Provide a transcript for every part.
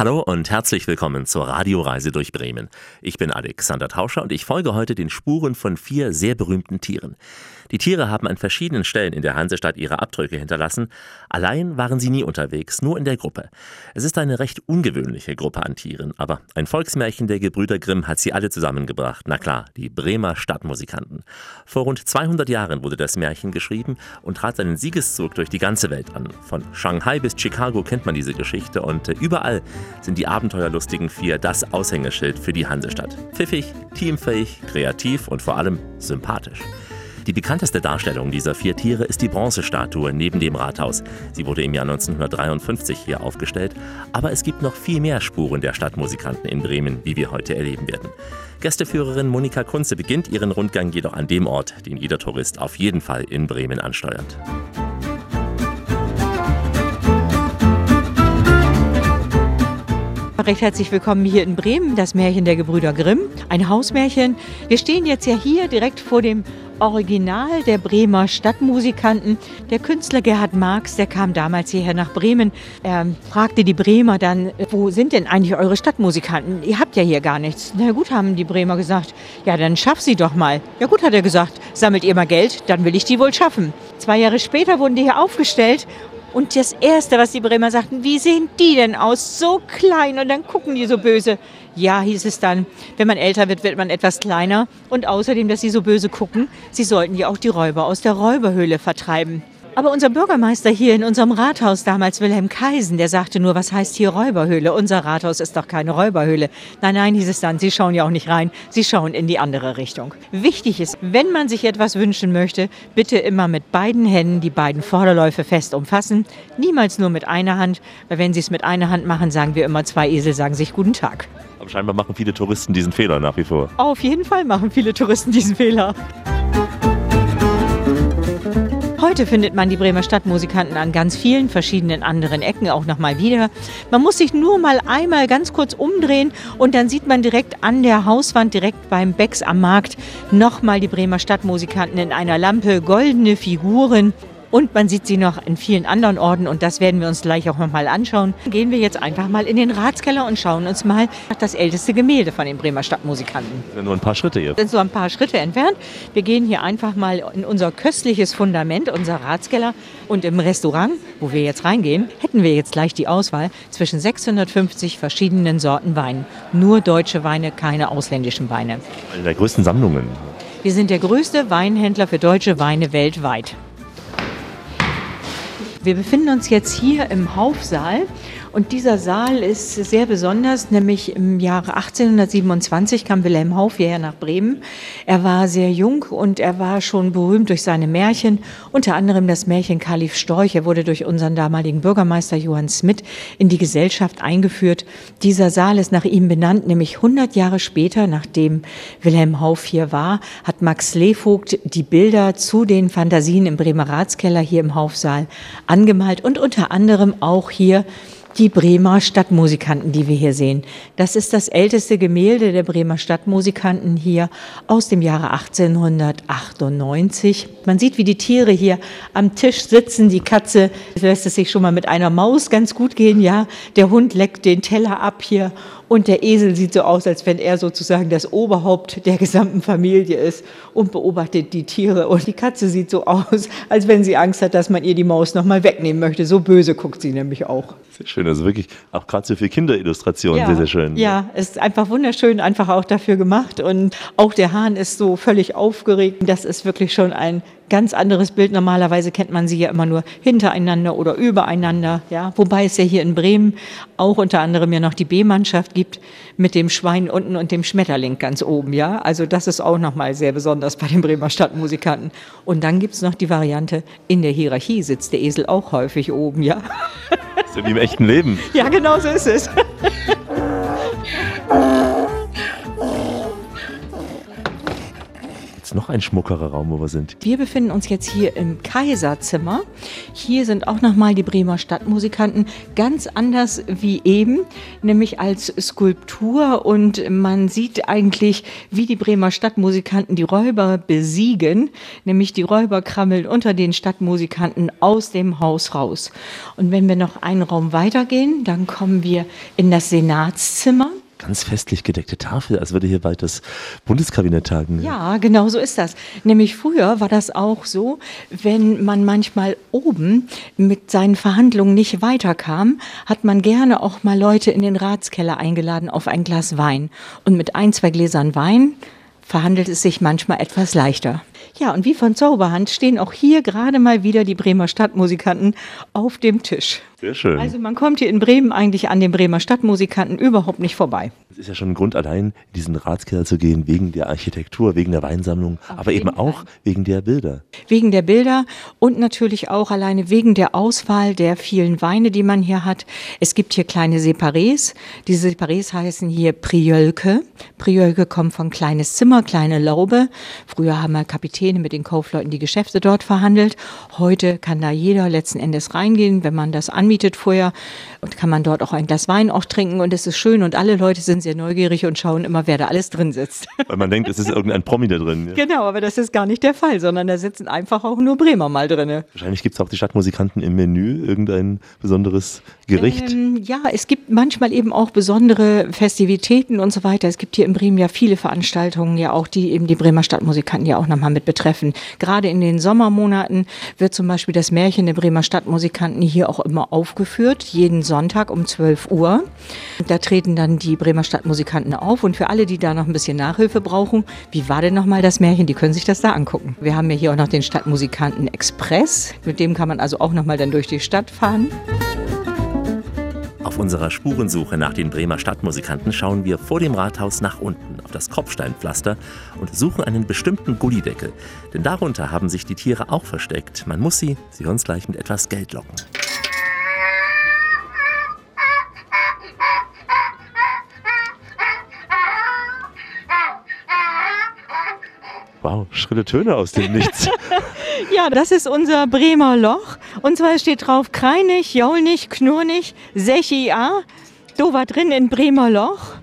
Hallo und herzlich willkommen zur Radioreise durch Bremen. Ich bin Alexander Tauscher und ich folge heute den Spuren von vier sehr berühmten Tieren. Die Tiere haben an verschiedenen Stellen in der Hansestadt ihre Abdrücke hinterlassen. Allein waren sie nie unterwegs, nur in der Gruppe. Es ist eine recht ungewöhnliche Gruppe an Tieren, aber ein Volksmärchen der Gebrüder Grimm hat sie alle zusammengebracht. Na klar, die Bremer Stadtmusikanten. Vor rund 200 Jahren wurde das Märchen geschrieben und trat seinen Siegeszug durch die ganze Welt an. Von Shanghai bis Chicago kennt man diese Geschichte und überall sind die abenteuerlustigen Vier das Aushängeschild für die Hansestadt. Pfiffig, teamfähig, kreativ und vor allem sympathisch. Die bekannteste Darstellung dieser vier Tiere ist die Bronzestatue neben dem Rathaus. Sie wurde im Jahr 1953 hier aufgestellt, aber es gibt noch viel mehr Spuren der Stadtmusikanten in Bremen, wie wir heute erleben werden. Gästeführerin Monika Kunze beginnt ihren Rundgang jedoch an dem Ort, den jeder Tourist auf jeden Fall in Bremen ansteuert. Recht herzlich willkommen hier in Bremen, das Märchen der Gebrüder Grimm, ein Hausmärchen. Wir stehen jetzt ja hier direkt vor dem Original der Bremer Stadtmusikanten. Der Künstler Gerhard Marx, der kam damals hierher nach Bremen. Er fragte die Bremer dann, wo sind denn eigentlich eure Stadtmusikanten? Ihr habt ja hier gar nichts. Na gut, haben die Bremer gesagt. Ja, dann schaff sie doch mal. Ja gut, hat er gesagt. Sammelt ihr mal Geld, dann will ich die wohl schaffen. Zwei Jahre später wurden die hier aufgestellt und das Erste, was die Bremer sagten, wie sehen die denn aus? So klein und dann gucken die so böse. Ja, hieß es dann, wenn man älter wird, wird man etwas kleiner. Und außerdem, dass sie so böse gucken, sie sollten ja auch die Räuber aus der Räuberhöhle vertreiben. Aber unser Bürgermeister hier in unserem Rathaus damals, Wilhelm Kaisen, der sagte nur, was heißt hier Räuberhöhle? Unser Rathaus ist doch keine Räuberhöhle. Nein, nein, hieß es dann, Sie schauen ja auch nicht rein, Sie schauen in die andere Richtung. Wichtig ist, wenn man sich etwas wünschen möchte, bitte immer mit beiden Händen die beiden Vorderläufe fest umfassen. Niemals nur mit einer Hand, weil wenn Sie es mit einer Hand machen, sagen wir immer, zwei Esel sagen sich guten Tag. Aber scheinbar machen viele Touristen diesen Fehler nach wie vor. Auf jeden Fall machen viele Touristen diesen Fehler. Heute findet man die Bremer Stadtmusikanten an ganz vielen verschiedenen anderen Ecken auch nochmal wieder. Man muss sich nur mal einmal ganz kurz umdrehen und dann sieht man direkt an der Hauswand, direkt beim Becks am Markt, nochmal die Bremer Stadtmusikanten in einer Lampe, goldene Figuren. Und man sieht sie noch in vielen anderen Orten und das werden wir uns gleich auch nochmal anschauen. Gehen wir jetzt einfach mal in den Ratskeller und schauen uns mal das älteste Gemälde von den Bremer Stadtmusikanten. Sind nur ein paar Schritte hier. Sind so ein paar Schritte entfernt. Wir gehen hier einfach mal in unser köstliches Fundament, unser Ratskeller. Und im Restaurant, wo wir jetzt reingehen, hätten wir jetzt gleich die Auswahl zwischen 650 verschiedenen Sorten Wein. Nur deutsche Weine, keine ausländischen Weine. Eine der größten Sammlungen. Wir sind der größte Weinhändler für deutsche Weine weltweit. Wir befinden uns jetzt hier im Haufsaal und dieser Saal ist sehr besonders, nämlich im Jahre 1827 kam Wilhelm Hauff hierher nach Bremen. Er war sehr jung und er war schon berühmt durch seine Märchen, unter anderem das Märchen Kalif Storch. Er wurde durch unseren damaligen Bürgermeister Johann Smith in die Gesellschaft eingeführt. Dieser Saal ist nach ihm benannt, nämlich 100 Jahre später, nachdem Wilhelm Hauff hier war, hat Max Levogt die Bilder zu den Fantasien im Bremer Ratskeller hier im Haufsaal angemalt und unter anderem auch hier die Bremer Stadtmusikanten, die wir hier sehen. Das ist das älteste Gemälde der Bremer Stadtmusikanten hier aus dem Jahre 1898. Man sieht, wie die Tiere hier am Tisch sitzen. Die Katze lässt es sich schon mal mit einer Maus ganz gut gehen, ja. Der Hund leckt den Teller ab hier und der Esel sieht so aus, als wenn er sozusagen das Oberhaupt der gesamten Familie ist und beobachtet die Tiere. Und die Katze sieht so aus, als wenn sie Angst hat, dass man ihr die Maus nochmal wegnehmen möchte. So böse guckt sie nämlich auch. Sehr schön, also wirklich auch gerade so für Kinderillustrationen ja, sehr, sehr schön. Ja, ist einfach wunderschön, einfach auch dafür gemacht. Und auch der Hahn ist so völlig aufgeregt. Das ist wirklich schon ein ganz anderes Bild. Normalerweise kennt man sie ja immer nur hintereinander oder übereinander. Ja, wobei es ja hier in Bremen auch unter anderem ja noch die B-Mannschaft gibt mit dem Schwein unten und dem Schmetterling ganz oben. Ja, also das ist auch nochmal sehr besonders bei den Bremer Stadtmusikanten. Und dann gibt es noch die Variante, in der Hierarchie sitzt der Esel auch häufig oben. Ja. So wie im echten Leben. Ja, genau so ist es. ein schmuckerer Raum, wo wir sind? Wir befinden uns jetzt hier im Kaiserzimmer. Hier sind auch nochmal die Bremer Stadtmusikanten ganz anders wie eben, nämlich als Skulptur. Und man sieht eigentlich, wie die Bremer Stadtmusikanten die Räuber besiegen, nämlich die Räuber krammeln unter den Stadtmusikanten aus dem Haus raus. Und wenn wir noch einen Raum weitergehen, dann kommen wir in das Senatszimmer ganz festlich gedeckte Tafel, als würde hier bald das Bundeskabinett tagen. Ja, genau so ist das. Nämlich früher war das auch so, wenn man manchmal oben mit seinen Verhandlungen nicht weiterkam, hat man gerne auch mal Leute in den Ratskeller eingeladen auf ein Glas Wein. Und mit ein, zwei Gläsern Wein verhandelt es sich manchmal etwas leichter. Ja, und wie von Zauberhand stehen auch hier gerade mal wieder die Bremer Stadtmusikanten auf dem Tisch. Sehr schön. Also man kommt hier in Bremen eigentlich an den Bremer Stadtmusikanten überhaupt nicht vorbei. Es ist ja schon ein Grund allein, in diesen Ratskeller zu gehen, wegen der Architektur, wegen der Weinsammlung, Auf aber eben auch Fall. wegen der Bilder. Wegen der Bilder und natürlich auch alleine wegen der Auswahl der vielen Weine, die man hier hat. Es gibt hier kleine Separés. Diese Separés heißen hier Priölke. Priölke kommt von kleines Zimmer, kleine Laube. Früher haben wir Kapitäne mit den Kaufleuten die Geschäfte dort verhandelt. Heute kann da jeder letzten Endes reingehen, wenn man das anmietet vorher und kann man dort auch ein Glas Wein auch trinken und es ist schön und alle Leute sind sehr neugierig und schauen immer, wer da alles drin sitzt. Weil man denkt, es ist irgendein Promi da drin. Ja. Genau, aber das ist gar nicht der Fall, sondern da sitzen einfach auch nur Bremer mal drin. Wahrscheinlich gibt es auch die Stadtmusikanten im Menü, irgendein besonderes Gericht. Ähm, ja, es gibt manchmal eben auch besondere Festivitäten und so weiter. Es gibt hier in Bremen ja viele Veranstaltungen, ja auch, die eben die Bremer Stadtmusikanten ja auch nochmal mit betreffen. Gerade in den Sommermonaten wird zum Beispiel das Märchen der Bremer Stadtmusikanten hier auch immer aufgeführt, jeden Sonntag um 12 Uhr. Da treten dann die Bremer Stadtmusikanten auf und für alle, die da noch ein bisschen Nachhilfe brauchen, wie war denn nochmal das Märchen, die können sich das da angucken. Wir haben ja hier auch noch den Stadtmusikanten Express, mit dem kann man also auch nochmal dann durch die Stadt fahren. Auf unserer Spurensuche nach den Bremer Stadtmusikanten schauen wir vor dem Rathaus nach unten auf das Kopfsteinpflaster und suchen einen bestimmten Gullideckel. Denn darunter haben sich die Tiere auch versteckt. Man muss sie, sie uns gleich mit etwas Geld locken. Wow, schrille Töne aus dem Nichts. ja, das ist unser Bremer Loch. Und zwar steht drauf Kreinig, Jaulnig, Knurnig, Sechia. Do war drin in Bremer Loch.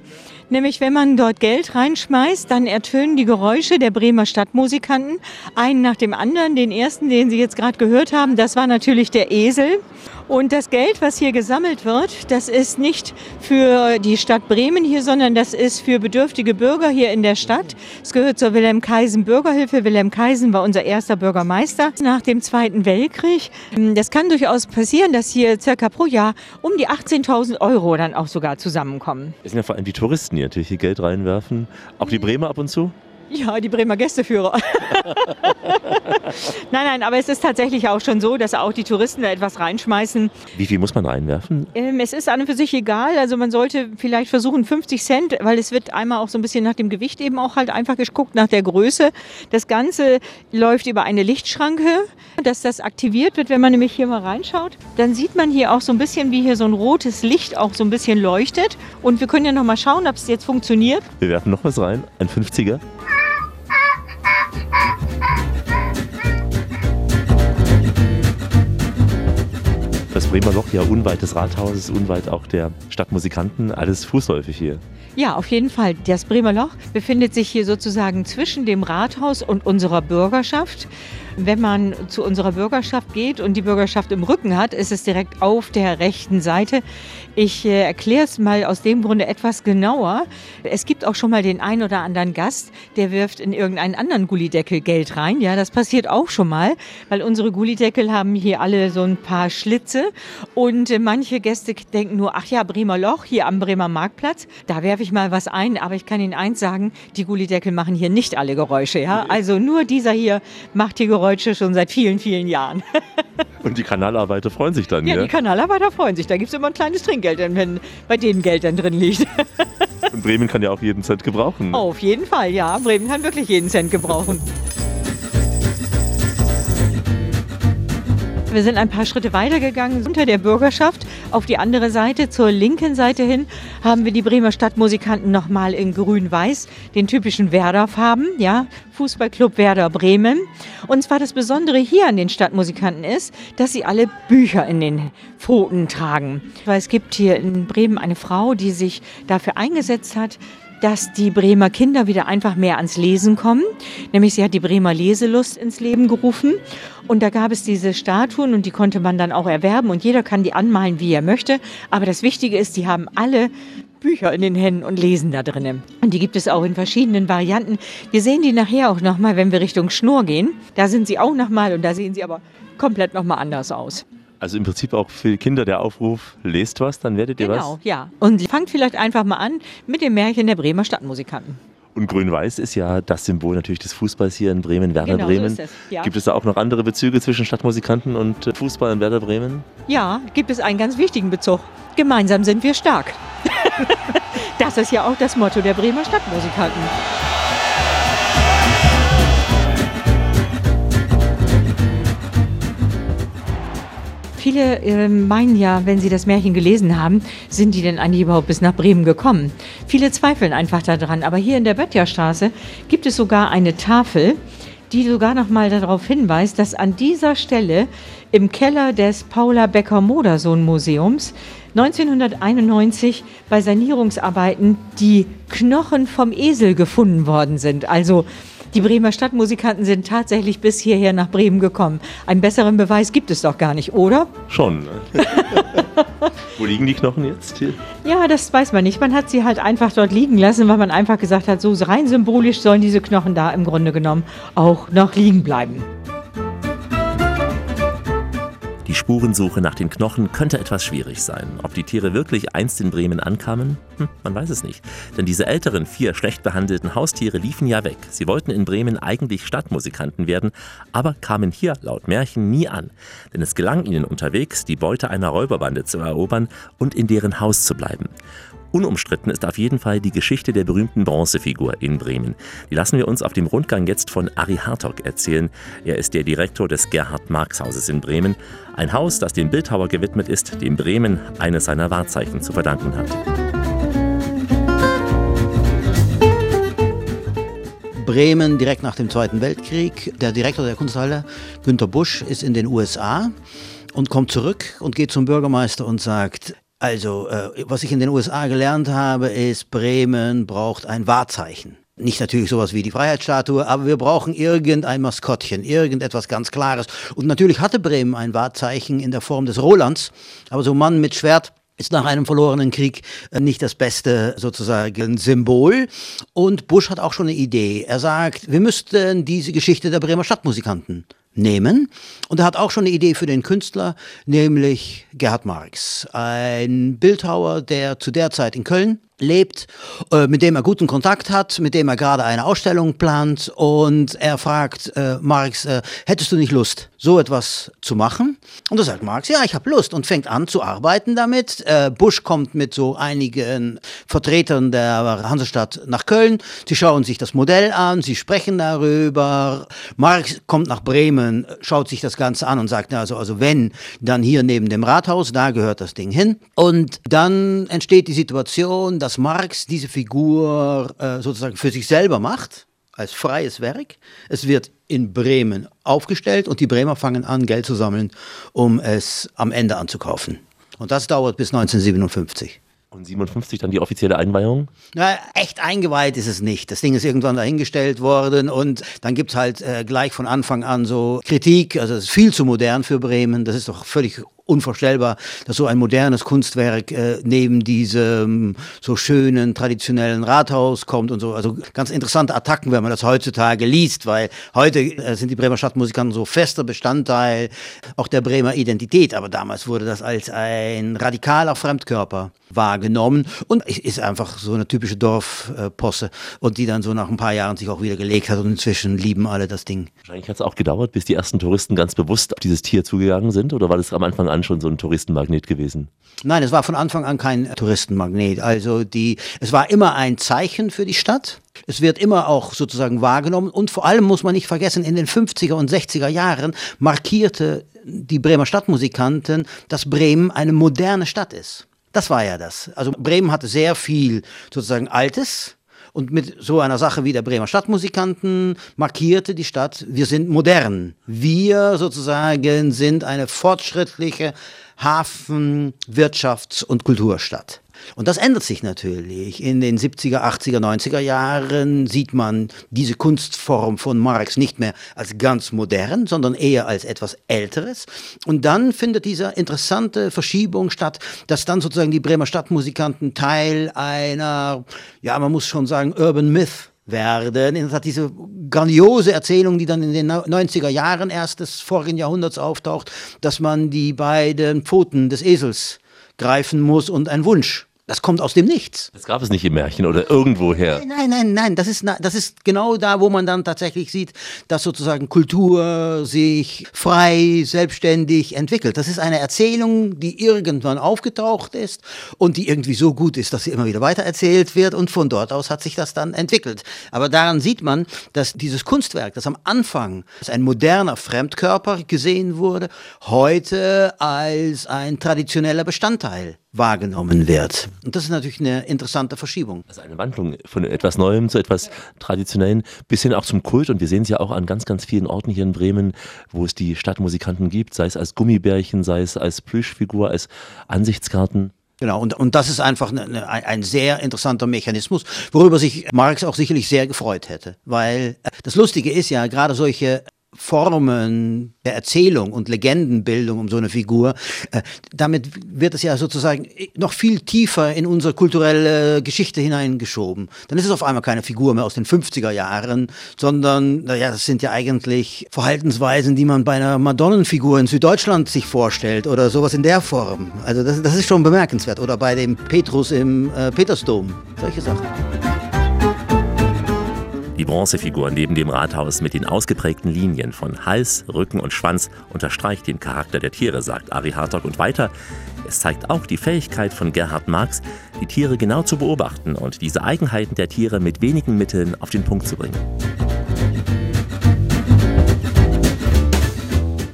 Nämlich, wenn man dort Geld reinschmeißt, dann ertönen die Geräusche der Bremer Stadtmusikanten, einen nach dem anderen. Den ersten, den Sie jetzt gerade gehört haben, das war natürlich der Esel. Und das Geld, was hier gesammelt wird, das ist nicht für die Stadt Bremen hier, sondern das ist für bedürftige Bürger hier in der Stadt. Es gehört zur Wilhelm Kaisen Bürgerhilfe. Wilhelm Kaisen war unser erster Bürgermeister nach dem Zweiten Weltkrieg. Das kann durchaus passieren, dass hier circa pro Jahr um die 18.000 Euro dann auch sogar zusammenkommen. Es sind ja vor allem die Touristen, die natürlich hier Geld reinwerfen. Auch die Bremer ab und zu? Ja, die Bremer Gästeführer. nein, nein, aber es ist tatsächlich auch schon so, dass auch die Touristen da etwas reinschmeißen. Wie viel muss man reinwerfen? Ähm, es ist an und für sich egal. Also man sollte vielleicht versuchen 50 Cent, weil es wird einmal auch so ein bisschen nach dem Gewicht eben auch halt einfach geguckt, nach der Größe. Das Ganze läuft über eine Lichtschranke, dass das aktiviert wird. Wenn man nämlich hier mal reinschaut, dann sieht man hier auch so ein bisschen, wie hier so ein rotes Licht auch so ein bisschen leuchtet. Und wir können ja noch mal schauen, ob es jetzt funktioniert. Wir werfen noch was rein, ein 50er. Das Bremer Loch ja unweit des Rathauses, unweit auch der Stadtmusikanten, alles fußläufig hier. Ja, auf jeden Fall. Das Bremer Loch befindet sich hier sozusagen zwischen dem Rathaus und unserer Bürgerschaft. Wenn man zu unserer Bürgerschaft geht und die Bürgerschaft im Rücken hat, ist es direkt auf der rechten Seite. Ich äh, erkläre es mal aus dem Grunde etwas genauer. Es gibt auch schon mal den einen oder anderen Gast, der wirft in irgendeinen anderen Gullideckel Geld rein. Ja, das passiert auch schon mal, weil unsere Gullideckel haben hier alle so ein paar Schlitze und äh, manche Gäste denken nur, ach ja, Bremer Loch hier am Bremer Marktplatz, da werfe ich mal was ein. Aber ich kann Ihnen eins sagen, die Gullideckel machen hier nicht alle Geräusche. Ja, also nur dieser hier macht die Geräusche Deutsche schon seit vielen, vielen Jahren. Und die Kanalarbeiter freuen sich dann, ja? Ja, die Kanalarbeiter freuen sich. Da gibt es immer ein kleines Trinkgeld, wenn bei denen Geld dann drin liegt. Und Bremen kann ja auch jeden Cent gebrauchen. Ne? Auf jeden Fall, ja. Bremen kann wirklich jeden Cent gebrauchen. Wir sind ein paar Schritte weitergegangen unter der Bürgerschaft. Auf die andere Seite, zur linken Seite hin, haben wir die Bremer Stadtmusikanten nochmal in grün-weiß, den typischen Werder-Farben, ja, Fußballclub Werder Bremen. Und zwar das Besondere hier an den Stadtmusikanten ist, dass sie alle Bücher in den Pfoten tragen. Weil es gibt hier in Bremen eine Frau, die sich dafür eingesetzt hat, dass die Bremer Kinder wieder einfach mehr ans Lesen kommen. Nämlich sie hat die Bremer Leselust ins Leben gerufen. Und da gab es diese Statuen und die konnte man dann auch erwerben und jeder kann die anmalen, wie er möchte. Aber das Wichtige ist, die haben alle Bücher in den Händen und lesen da drinnen. Und die gibt es auch in verschiedenen Varianten. Wir sehen die nachher auch nochmal, wenn wir Richtung Schnur gehen. Da sind sie auch nochmal und da sehen sie aber komplett nochmal anders aus. Also im Prinzip auch für Kinder der Aufruf, lest was, dann werdet ihr genau, was. Genau, ja. Und fangt vielleicht einfach mal an mit dem Märchen der Bremer Stadtmusikanten. Und Grün-Weiß ist ja das Symbol natürlich des Fußballs hier in Bremen, Werder genau, Bremen. So es, ja. Gibt es da auch noch andere Bezüge zwischen Stadtmusikanten und äh, Fußball in Werder Bremen? Ja, gibt es einen ganz wichtigen Bezug. Gemeinsam sind wir stark. das ist ja auch das Motto der Bremer Stadtmusikanten. Viele äh, meinen ja, wenn sie das Märchen gelesen haben, sind die denn eigentlich überhaupt bis nach Bremen gekommen? Viele zweifeln einfach daran. Aber hier in der Böttcherstraße gibt es sogar eine Tafel, die sogar noch mal darauf hinweist, dass an dieser Stelle im Keller des Paula Becker-Modersohn Museums 1991 bei Sanierungsarbeiten die Knochen vom Esel gefunden worden sind. Also die Bremer Stadtmusikanten sind tatsächlich bis hierher nach Bremen gekommen. Einen besseren Beweis gibt es doch gar nicht, oder? Schon. Ne? Wo liegen die Knochen jetzt hier? Ja, das weiß man nicht. Man hat sie halt einfach dort liegen lassen, weil man einfach gesagt hat, so rein symbolisch sollen diese Knochen da im Grunde genommen auch noch liegen bleiben. Die Spurensuche nach den Knochen könnte etwas schwierig sein. Ob die Tiere wirklich einst in Bremen ankamen? Hm, man weiß es nicht. Denn diese älteren vier schlecht behandelten Haustiere liefen ja weg. Sie wollten in Bremen eigentlich Stadtmusikanten werden, aber kamen hier laut Märchen nie an. Denn es gelang ihnen unterwegs, die Beute einer Räuberbande zu erobern und in deren Haus zu bleiben. Unumstritten ist auf jeden Fall die Geschichte der berühmten Bronzefigur in Bremen. Die lassen wir uns auf dem Rundgang jetzt von Ari Hartog erzählen. Er ist der Direktor des Gerhard Marx Hauses in Bremen. Ein Haus, das dem Bildhauer gewidmet ist, dem Bremen eines seiner Wahrzeichen zu verdanken hat. Bremen direkt nach dem Zweiten Weltkrieg. Der Direktor der Kunsthalle, Günter Busch, ist in den USA und kommt zurück und geht zum Bürgermeister und sagt, also, äh, was ich in den USA gelernt habe, ist, Bremen braucht ein Wahrzeichen. Nicht natürlich sowas wie die Freiheitsstatue, aber wir brauchen irgendein Maskottchen, irgendetwas ganz Klares. Und natürlich hatte Bremen ein Wahrzeichen in der Form des Rolands, aber so ein Mann mit Schwert ist nach einem verlorenen Krieg äh, nicht das beste sozusagen Symbol. Und Bush hat auch schon eine Idee. Er sagt, wir müssten diese Geschichte der Bremer Stadtmusikanten nehmen. Und er hat auch schon eine Idee für den Künstler, nämlich Gerhard Marx, ein Bildhauer, der zu der Zeit in Köln lebt, äh, mit dem er guten Kontakt hat, mit dem er gerade eine Ausstellung plant und er fragt äh, Marx, äh, hättest du nicht Lust, so etwas zu machen? Und da sagt Marx, ja, ich habe Lust und fängt an zu arbeiten damit. Äh, Busch kommt mit so einigen Vertretern der Hansestadt nach Köln, sie schauen sich das Modell an, sie sprechen darüber. Marx kommt nach Bremen, schaut sich das Ganze an und sagt, also, also wenn, dann hier neben dem Rathaus, da gehört das Ding hin. Und dann entsteht die Situation, dass Marx diese Figur äh, sozusagen für sich selber macht, als freies Werk. Es wird in Bremen aufgestellt und die Bremer fangen an, Geld zu sammeln, um es am Ende anzukaufen. Und das dauert bis 1957. Und 57 dann die offizielle Einweihung? Na, echt eingeweiht ist es nicht. Das Ding ist irgendwann dahingestellt worden und dann gibt es halt äh, gleich von Anfang an so Kritik. Also es ist viel zu modern für Bremen. Das ist doch völlig unvorstellbar, dass so ein modernes Kunstwerk äh, neben diesem so schönen traditionellen Rathaus kommt und so. Also ganz interessante Attacken, wenn man das heutzutage liest, weil heute äh, sind die Bremer Stadtmusikanten so fester Bestandteil auch der Bremer Identität. Aber damals wurde das als ein radikaler Fremdkörper wahrgenommen und ist einfach so eine typische Dorfposse und die dann so nach ein paar Jahren sich auch wieder gelegt hat und inzwischen lieben alle das Ding. Wahrscheinlich hat es auch gedauert, bis die ersten Touristen ganz bewusst auf dieses Tier zugegangen sind oder war das am Anfang an schon so ein Touristenmagnet gewesen? Nein, es war von Anfang an kein Touristenmagnet. Also die, es war immer ein Zeichen für die Stadt. Es wird immer auch sozusagen wahrgenommen und vor allem muss man nicht vergessen, in den 50er und 60er Jahren markierte die Bremer Stadtmusikanten, dass Bremen eine moderne Stadt ist. Das war ja das. Also Bremen hatte sehr viel sozusagen Altes, und mit so einer Sache wie der Bremer Stadtmusikanten markierte die Stadt, wir sind modern. Wir sozusagen sind eine fortschrittliche Hafen-, Wirtschafts- und Kulturstadt. Und das ändert sich natürlich. In den 70er, 80er, 90er Jahren sieht man diese Kunstform von Marx nicht mehr als ganz modern, sondern eher als etwas Älteres. Und dann findet diese interessante Verschiebung statt, dass dann sozusagen die Bremer Stadtmusikanten Teil einer, ja, man muss schon sagen, Urban Myth werden. Es hat diese grandiose Erzählung, die dann in den 90er Jahren erst des vorigen Jahrhunderts auftaucht, dass man die beiden Pfoten des Esels greifen muss und ein Wunsch das kommt aus dem Nichts. Das gab es nicht im Märchen oder irgendwoher. Nein, nein, nein, das ist, das ist genau da, wo man dann tatsächlich sieht, dass sozusagen Kultur sich frei, selbstständig entwickelt. Das ist eine Erzählung, die irgendwann aufgetaucht ist und die irgendwie so gut ist, dass sie immer wieder weitererzählt wird und von dort aus hat sich das dann entwickelt. Aber daran sieht man, dass dieses Kunstwerk, das am Anfang als ein moderner Fremdkörper gesehen wurde, heute als ein traditioneller Bestandteil wahrgenommen wird. Und das ist natürlich eine interessante Verschiebung. Also eine Wandlung von etwas Neuem zu etwas Traditionellen bis hin auch zum Kult. Und wir sehen es ja auch an ganz, ganz vielen Orten hier in Bremen, wo es die Stadtmusikanten gibt, sei es als Gummibärchen, sei es als Plüschfigur, als Ansichtskarten. Genau, und, und das ist einfach eine, eine, ein sehr interessanter Mechanismus, worüber sich Marx auch sicherlich sehr gefreut hätte. Weil äh, das Lustige ist ja, gerade solche Formen der Erzählung und Legendenbildung um so eine Figur, äh, damit wird es ja sozusagen noch viel tiefer in unsere kulturelle Geschichte hineingeschoben. Dann ist es auf einmal keine Figur mehr aus den 50er Jahren, sondern, naja, das sind ja eigentlich Verhaltensweisen, die man bei einer Madonnenfigur in Süddeutschland sich vorstellt oder sowas in der Form. Also das, das ist schon bemerkenswert. Oder bei dem Petrus im äh, Petersdom, solche Sachen. Die Bronzefigur neben dem Rathaus mit den ausgeprägten Linien von Hals, Rücken und Schwanz unterstreicht den Charakter der Tiere, sagt Ari Hartog und weiter. Es zeigt auch die Fähigkeit von Gerhard Marx, die Tiere genau zu beobachten und diese Eigenheiten der Tiere mit wenigen Mitteln auf den Punkt zu bringen.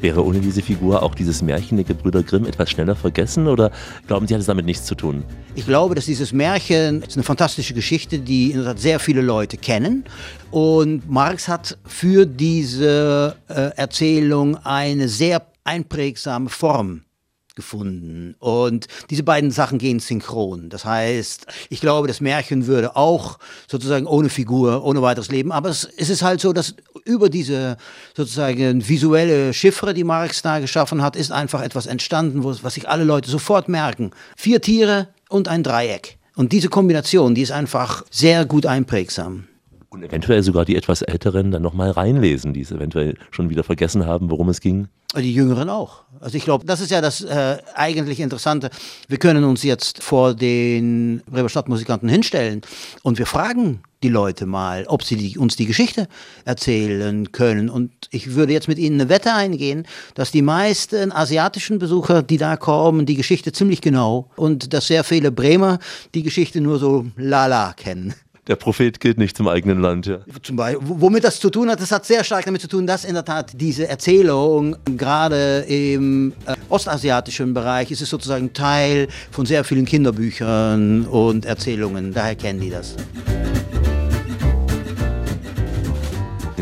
Wäre ohne diese Figur auch dieses Märchen der Gebrüder Grimm etwas schneller vergessen oder glauben Sie, hat es damit nichts zu tun? Ich glaube, dass dieses Märchen ist eine fantastische Geschichte, die in der Tat sehr viele Leute kennen. Und Marx hat für diese äh, Erzählung eine sehr einprägsame Form gefunden. Und diese beiden Sachen gehen synchron. Das heißt, ich glaube, das Märchen würde auch sozusagen ohne Figur, ohne weiteres leben. Aber es, es ist halt so, dass über diese sozusagen visuelle Chiffre, die Marx da geschaffen hat, ist einfach etwas entstanden, was sich alle Leute sofort merken. Vier Tiere und ein Dreieck. Und diese Kombination, die ist einfach sehr gut einprägsam. Und eventuell sogar die etwas Älteren dann nochmal reinlesen, die es eventuell schon wieder vergessen haben, worum es ging. Die Jüngeren auch. Also ich glaube, das ist ja das äh, eigentlich Interessante. Wir können uns jetzt vor den Bremer Stadtmusikanten hinstellen und wir fragen die Leute mal, ob sie die, uns die Geschichte erzählen können. Und ich würde jetzt mit Ihnen eine Wette eingehen, dass die meisten asiatischen Besucher, die da kommen, die Geschichte ziemlich genau und dass sehr viele Bremer die Geschichte nur so lala kennen der Prophet gilt nicht zum eigenen Land. Ja. Zum Beispiel, womit das zu tun hat, das hat sehr stark damit zu tun, dass in der Tat diese Erzählung gerade im äh, ostasiatischen Bereich ist es sozusagen Teil von sehr vielen Kinderbüchern und Erzählungen. Daher kennen die das.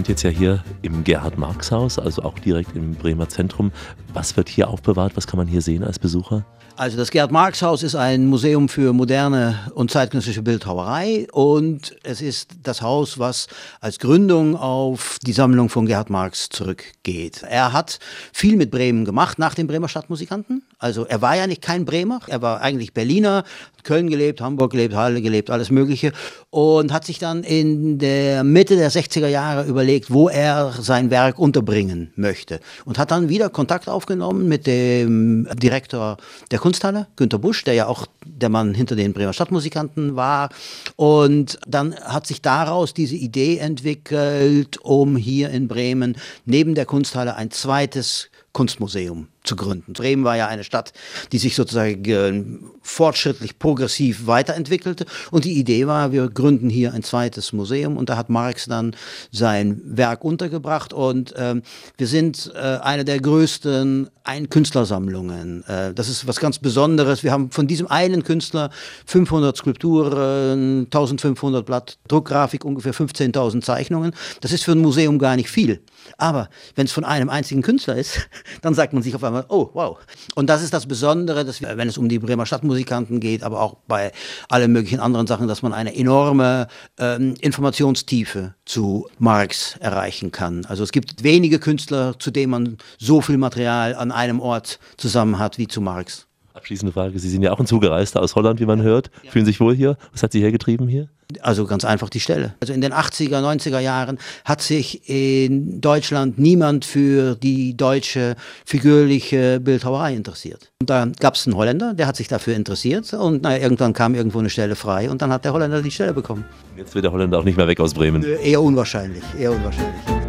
Sind jetzt ja hier im Gerhard-Marx-Haus, also auch direkt im Bremer Zentrum. Was wird hier aufbewahrt? Was kann man hier sehen als Besucher? Also das Gerd-Marx-Haus ist ein Museum für moderne und zeitgenössische Bildhauerei und es ist das Haus, was als Gründung auf die Sammlung von Gerhard Marx zurückgeht. Er hat viel mit Bremen gemacht nach den Bremer Stadtmusikanten. Also er war ja nicht kein Bremer, er war eigentlich Berliner, Köln gelebt, Hamburg gelebt, Halle gelebt, alles Mögliche und hat sich dann in der Mitte der 60er Jahre überlegt, wo er sein Werk unterbringen möchte. Und hat dann wieder Kontakt aufgenommen mit dem Direktor der Kunsthalle, Günter Busch, der ja auch der Mann hinter den Bremer Stadtmusikanten war. Und dann hat sich daraus diese Idee entwickelt, um hier in Bremen neben der Kunsthalle ein zweites Kunstmuseum zu gründen. Bremen war ja eine Stadt, die sich sozusagen äh, fortschrittlich, progressiv weiterentwickelte. Und die Idee war, wir gründen hier ein zweites Museum. Und da hat Marx dann sein Werk untergebracht. Und ähm, wir sind äh, eine der größten Ein-Künstlersammlungen. Äh, das ist was ganz Besonderes. Wir haben von diesem einen Künstler 500 Skulpturen, 1500 Blatt Druckgrafik, ungefähr 15.000 Zeichnungen. Das ist für ein Museum gar nicht viel. Aber wenn es von einem einzigen Künstler ist, dann sagt man sich auf einmal, oh, wow. Und das ist das Besondere, dass wir, wenn es um die Bremer Stadtmusikanten geht, aber auch bei allen möglichen anderen Sachen, dass man eine enorme ähm, Informationstiefe zu Marx erreichen kann. Also es gibt wenige Künstler, zu denen man so viel Material an einem Ort zusammen hat wie zu Marx. Abschließende Frage. Sie sind ja auch ein Zugereister aus Holland, wie man hört. Fühlen sich wohl hier? Was hat Sie hergetrieben hier? Also ganz einfach die Stelle. Also in den 80er, 90er Jahren hat sich in Deutschland niemand für die deutsche figürliche Bildhauerei interessiert. Und da gab es einen Holländer, der hat sich dafür interessiert und naja, irgendwann kam irgendwo eine Stelle frei und dann hat der Holländer die Stelle bekommen. Jetzt wird der Holländer auch nicht mehr weg aus Bremen. Eher unwahrscheinlich, eher unwahrscheinlich.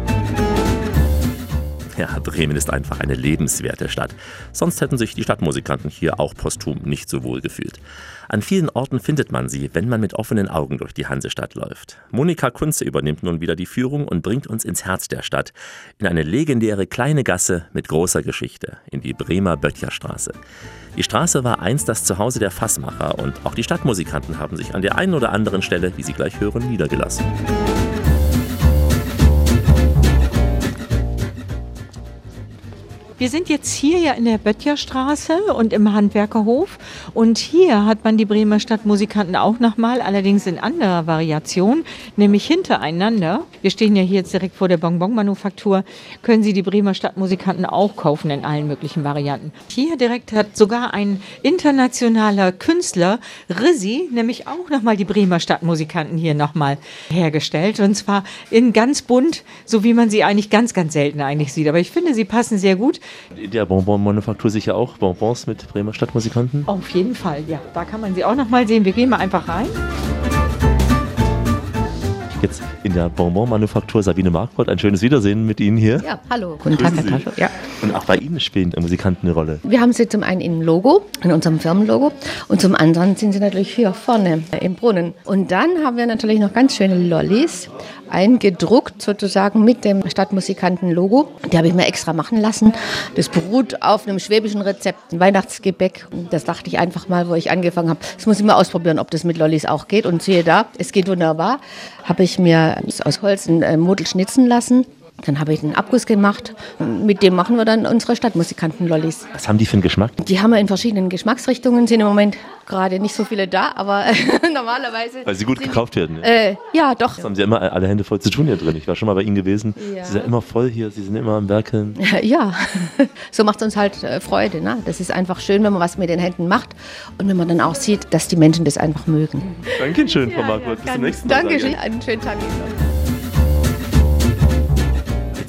Ja, Bremen ist einfach eine lebenswerte Stadt. Sonst hätten sich die Stadtmusikanten hier auch posthum nicht so wohl gefühlt. An vielen Orten findet man sie, wenn man mit offenen Augen durch die Hansestadt läuft. Monika Kunze übernimmt nun wieder die Führung und bringt uns ins Herz der Stadt, in eine legendäre kleine Gasse mit großer Geschichte, in die Bremer Böttcherstraße. Die Straße war einst das Zuhause der Fassmacher und auch die Stadtmusikanten haben sich an der einen oder anderen Stelle, wie Sie gleich hören, niedergelassen. Wir sind jetzt hier ja in der Böttcherstraße und im Handwerkerhof. Und hier hat man die Bremer Stadtmusikanten auch nochmal, allerdings in anderer Variation, nämlich hintereinander. Wir stehen ja hier jetzt direkt vor der Bonbon-Manufaktur. Können Sie die Bremer Stadtmusikanten auch kaufen in allen möglichen Varianten. Hier direkt hat sogar ein internationaler Künstler, Rizzi, nämlich auch nochmal die Bremer Stadtmusikanten hier nochmal hergestellt. Und zwar in ganz bunt, so wie man sie eigentlich ganz, ganz selten eigentlich sieht. Aber ich finde, sie passen sehr gut. In der Bonbon-Manufaktur sicher auch Bonbons mit Bremer Stadtmusikanten? Auf jeden Fall, ja. Da kann man sie auch noch mal sehen. Wir gehen mal einfach rein. Jetzt in der Bonbon-Manufaktur Sabine Markbrot. Ein schönes Wiedersehen mit Ihnen hier. Ja, hallo. Guten Tag, Herr Tasche. Ja. Und auch bei Ihnen spielen Musikanten eine Rolle. Wir haben sie zum einen im Logo, in unserem Firmenlogo, und zum anderen sind sie natürlich hier vorne im Brunnen. Und dann haben wir natürlich noch ganz schöne Lollis, eingedruckt sozusagen mit dem Stadtmusikanten-Logo. Die habe ich mir extra machen lassen. Das beruht auf einem schwäbischen Rezept, ein Weihnachtsgebäck. Das dachte ich einfach mal, wo ich angefangen habe. Das muss ich mal ausprobieren, ob das mit Lollis auch geht. Und siehe da, es geht wunderbar. Habe ich mir aus Holz ein äh, Model schnitzen lassen. Dann habe ich einen Abguss gemacht. Mit dem machen wir dann unsere Stadtmusikanten-Lollis. Was haben die für einen Geschmack? Die haben wir in verschiedenen Geschmacksrichtungen. Sind im Moment gerade nicht so viele da, aber normalerweise. Weil sie gut gekauft werden. Ja. Äh, ja, doch. Das haben sie immer alle Hände voll zu tun hier drin. Ich war schon mal bei Ihnen gewesen. Ja. Sie sind immer voll hier, Sie sind immer am Werkeln. Ja, so macht es uns halt äh, Freude. Ne? Das ist einfach schön, wenn man was mit den Händen macht und wenn man dann auch sieht, dass die Menschen das einfach mögen. Dankeschön, Frau Marquardt. Bis zum nächsten Mal. Dankeschön, einen schönen Tag. Ihnen. ich.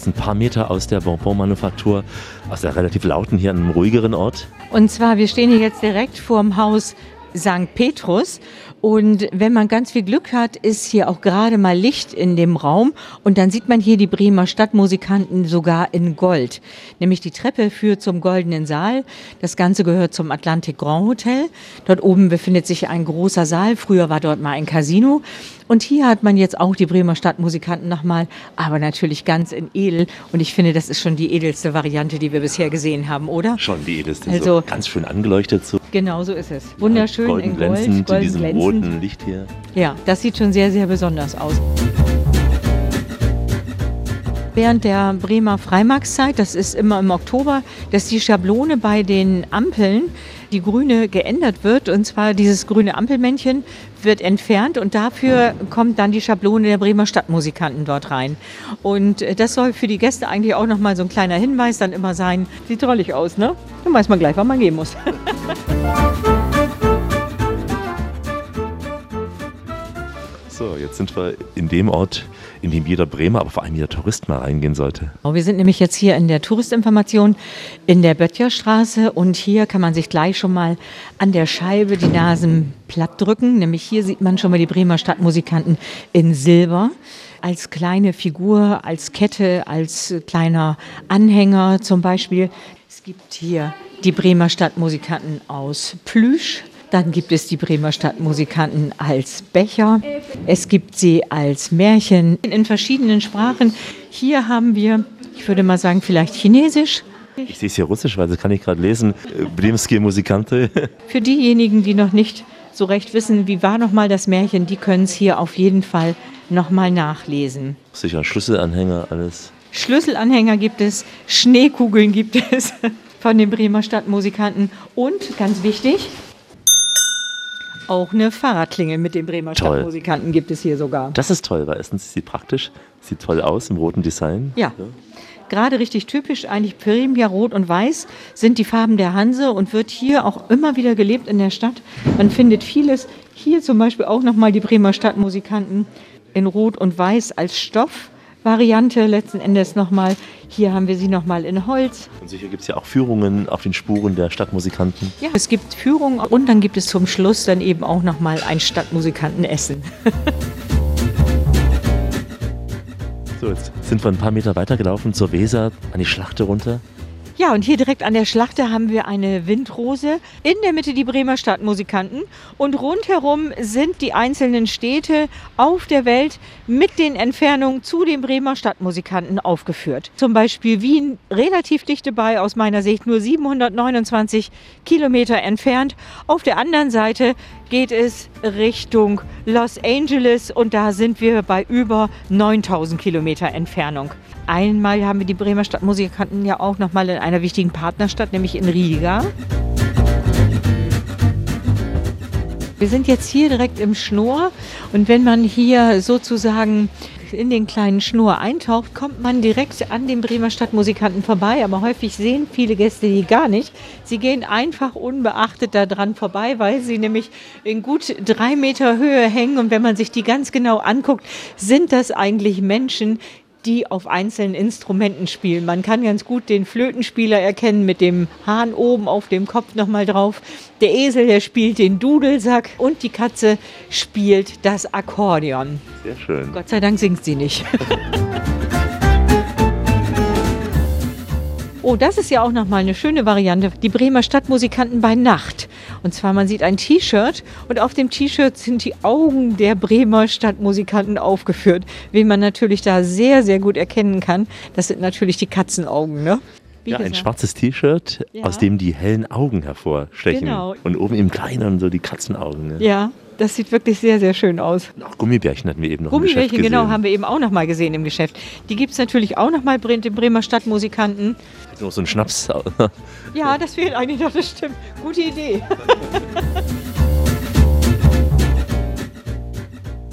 Jetzt ein paar Meter aus der Bonbon-Manufaktur, aus der relativ lauten hier an einem ruhigeren Ort. Und zwar, wir stehen hier jetzt direkt vorm Haus St. Petrus. Und wenn man ganz viel Glück hat, ist hier auch gerade mal Licht in dem Raum. Und dann sieht man hier die Bremer Stadtmusikanten sogar in Gold. Nämlich die Treppe führt zum Goldenen Saal. Das Ganze gehört zum Atlantic Grand Hotel. Dort oben befindet sich ein großer Saal. Früher war dort mal ein Casino. Und hier hat man jetzt auch die Bremer Stadtmusikanten nochmal, aber natürlich ganz in edel. Und ich finde, das ist schon die edelste Variante, die wir bisher gesehen haben, oder? Schon die edelste. Also- so ganz schön angeleuchtet. So Genau so ist es. Wunderschön golden in Gold, glänzend, golden in diesem glänzend. roten Licht hier. Ja, das sieht schon sehr, sehr besonders aus. Während der Bremer Freimarktszeit, das ist immer im Oktober, dass die Schablone bei den Ampeln, die grüne, geändert wird. Und zwar dieses grüne Ampelmännchen wird entfernt und dafür kommt dann die Schablone der Bremer Stadtmusikanten dort rein. Und äh, das soll für die Gäste eigentlich auch nochmal so ein kleiner Hinweis dann immer sein. Sieht drollig aus, ne? Dann weiß man gleich, wann man gehen muss. So, jetzt sind wir in dem Ort, in dem jeder Bremer, aber vor allem jeder Tourist mal reingehen sollte. Wir sind nämlich jetzt hier in der Touristinformation in der Böttcherstraße und hier kann man sich gleich schon mal an der Scheibe die Nasen platt drücken. Nämlich hier sieht man schon mal die Bremer Stadtmusikanten in Silber als kleine Figur, als Kette, als kleiner Anhänger zum Beispiel. Es gibt hier die Bremer Stadtmusikanten aus Plüsch, dann gibt es die Bremer Stadtmusikanten als Becher. Es gibt sie als Märchen in verschiedenen Sprachen. Hier haben wir, ich würde mal sagen, vielleicht Chinesisch. Ich sehe es hier Russisch, weil das kann ich gerade lesen. Bremskie Musikante. Für diejenigen, die noch nicht so recht wissen, wie war nochmal das Märchen, die können es hier auf jeden Fall nochmal nachlesen. Sicher Schlüsselanhänger, alles. Schlüsselanhänger gibt es, Schneekugeln gibt es von den Bremer Stadtmusikanten und ganz wichtig, auch eine Fahrradklingel mit den Bremer toll. Stadtmusikanten gibt es hier sogar. Das ist toll, weil erstens ist sie praktisch, sieht toll aus im roten Design. Ja. ja. Gerade richtig typisch, eigentlich Primia Rot und Weiß sind die Farben der Hanse und wird hier auch immer wieder gelebt in der Stadt. Man findet vieles. Hier zum Beispiel auch nochmal die Bremer Stadtmusikanten in Rot und Weiß als Stoff. Variante letzten Endes nochmal. Hier haben wir sie nochmal in Holz. Und sicher gibt es ja auch Führungen auf den Spuren der Stadtmusikanten. Ja, es gibt Führungen und dann gibt es zum Schluss dann eben auch nochmal ein Stadtmusikantenessen. so, jetzt sind wir ein paar Meter weiter gelaufen zur Weser, an die Schlachte runter. Ja, und hier direkt an der Schlachte haben wir eine Windrose. In der Mitte die Bremer Stadtmusikanten. Und rundherum sind die einzelnen Städte auf der Welt mit den Entfernungen zu den Bremer Stadtmusikanten aufgeführt. Zum Beispiel Wien relativ dicht dabei, aus meiner Sicht nur 729 Kilometer entfernt. Auf der anderen Seite geht es Richtung Los Angeles und da sind wir bei über 9000 Kilometer Entfernung. Einmal haben wir die Bremer Stadtmusikanten ja auch nochmal in einer wichtigen Partnerstadt, nämlich in Riga. Wir sind jetzt hier direkt im Schnur und wenn man hier sozusagen in den kleinen Schnur eintaucht, kommt man direkt an den Bremer Stadtmusikanten vorbei. Aber häufig sehen viele Gäste die gar nicht. Sie gehen einfach unbeachtet daran vorbei, weil sie nämlich in gut drei Meter Höhe hängen. Und wenn man sich die ganz genau anguckt, sind das eigentlich Menschen, die auf einzelnen Instrumenten spielen. Man kann ganz gut den Flötenspieler erkennen mit dem Hahn oben auf dem Kopf nochmal drauf. Der Esel, der spielt den Dudelsack und die Katze spielt das Akkordeon. Sehr schön. Gott sei Dank singt sie nicht. Oh, das ist ja auch nochmal eine schöne Variante. Die Bremer Stadtmusikanten bei Nacht. Und zwar, man sieht ein T-Shirt und auf dem T-Shirt sind die Augen der Bremer Stadtmusikanten aufgeführt. Wen man natürlich da sehr, sehr gut erkennen kann, das sind natürlich die Katzenaugen, ne? Wie ja, gesagt. ein schwarzes T-Shirt, ja. aus dem die hellen Augen hervorstechen. Genau. Und oben im Kleinen so die Katzenaugen. Ne? Ja, das sieht wirklich sehr, sehr schön aus. Auch Gummibärchen hatten wir eben noch Gummibärchen, im Geschäft gesehen. genau, haben wir eben auch noch mal gesehen im Geschäft. Die gibt es natürlich auch noch mal, den Bremer Stadtmusikanten. Noch so ein Schnaps. ja, das fehlt eigentlich noch, das stimmt. Gute Idee.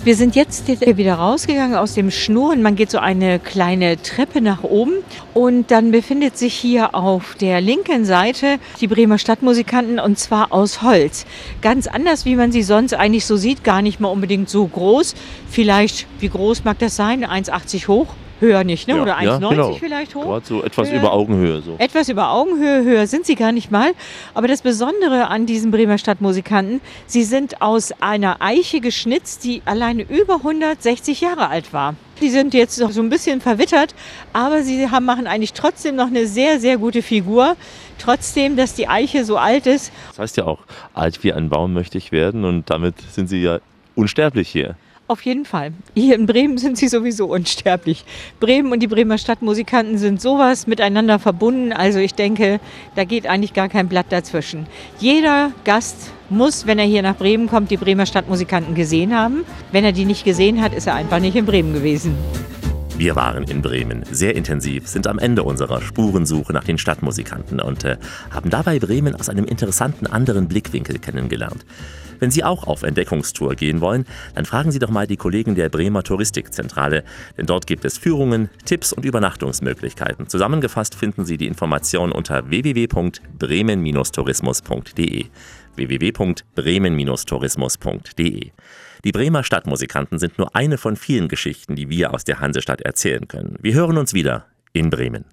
Wir sind jetzt wieder rausgegangen aus dem Schnurren. Man geht so eine kleine Treppe nach oben und dann befindet sich hier auf der linken Seite die Bremer Stadtmusikanten und zwar aus Holz. Ganz anders, wie man sie sonst eigentlich so sieht, gar nicht mal unbedingt so groß. Vielleicht, wie groß mag das sein? 1,80 hoch? Höher nicht, ne? Ja, Oder 1,90 ja, genau. vielleicht hoch? Gerade so etwas höher. über Augenhöhe. So. Etwas über Augenhöhe, höher sind sie gar nicht mal. Aber das Besondere an diesen Bremer Stadtmusikanten, sie sind aus einer Eiche geschnitzt, die alleine über 160 Jahre alt war. Die sind jetzt so ein bisschen verwittert, aber sie haben, machen eigentlich trotzdem noch eine sehr, sehr gute Figur. Trotzdem, dass die Eiche so alt ist. Das heißt ja auch, alt wie ein Baum möchte ich werden und damit sind sie ja unsterblich hier. Auf jeden Fall. Hier in Bremen sind sie sowieso unsterblich. Bremen und die Bremer Stadtmusikanten sind sowas miteinander verbunden. Also ich denke, da geht eigentlich gar kein Blatt dazwischen. Jeder Gast muss, wenn er hier nach Bremen kommt, die Bremer Stadtmusikanten gesehen haben. Wenn er die nicht gesehen hat, ist er einfach nicht in Bremen gewesen. Wir waren in Bremen sehr intensiv, sind am Ende unserer Spurensuche nach den Stadtmusikanten und äh, haben dabei Bremen aus einem interessanten anderen Blickwinkel kennengelernt. Wenn Sie auch auf Entdeckungstour gehen wollen, dann fragen Sie doch mal die Kollegen der Bremer Touristikzentrale, denn dort gibt es Führungen, Tipps und Übernachtungsmöglichkeiten. Zusammengefasst finden Sie die Informationen unter www.bremen-tourismus.de www.bremen-tourismus.de. Die Bremer Stadtmusikanten sind nur eine von vielen Geschichten, die wir aus der Hansestadt erzählen können. Wir hören uns wieder in Bremen.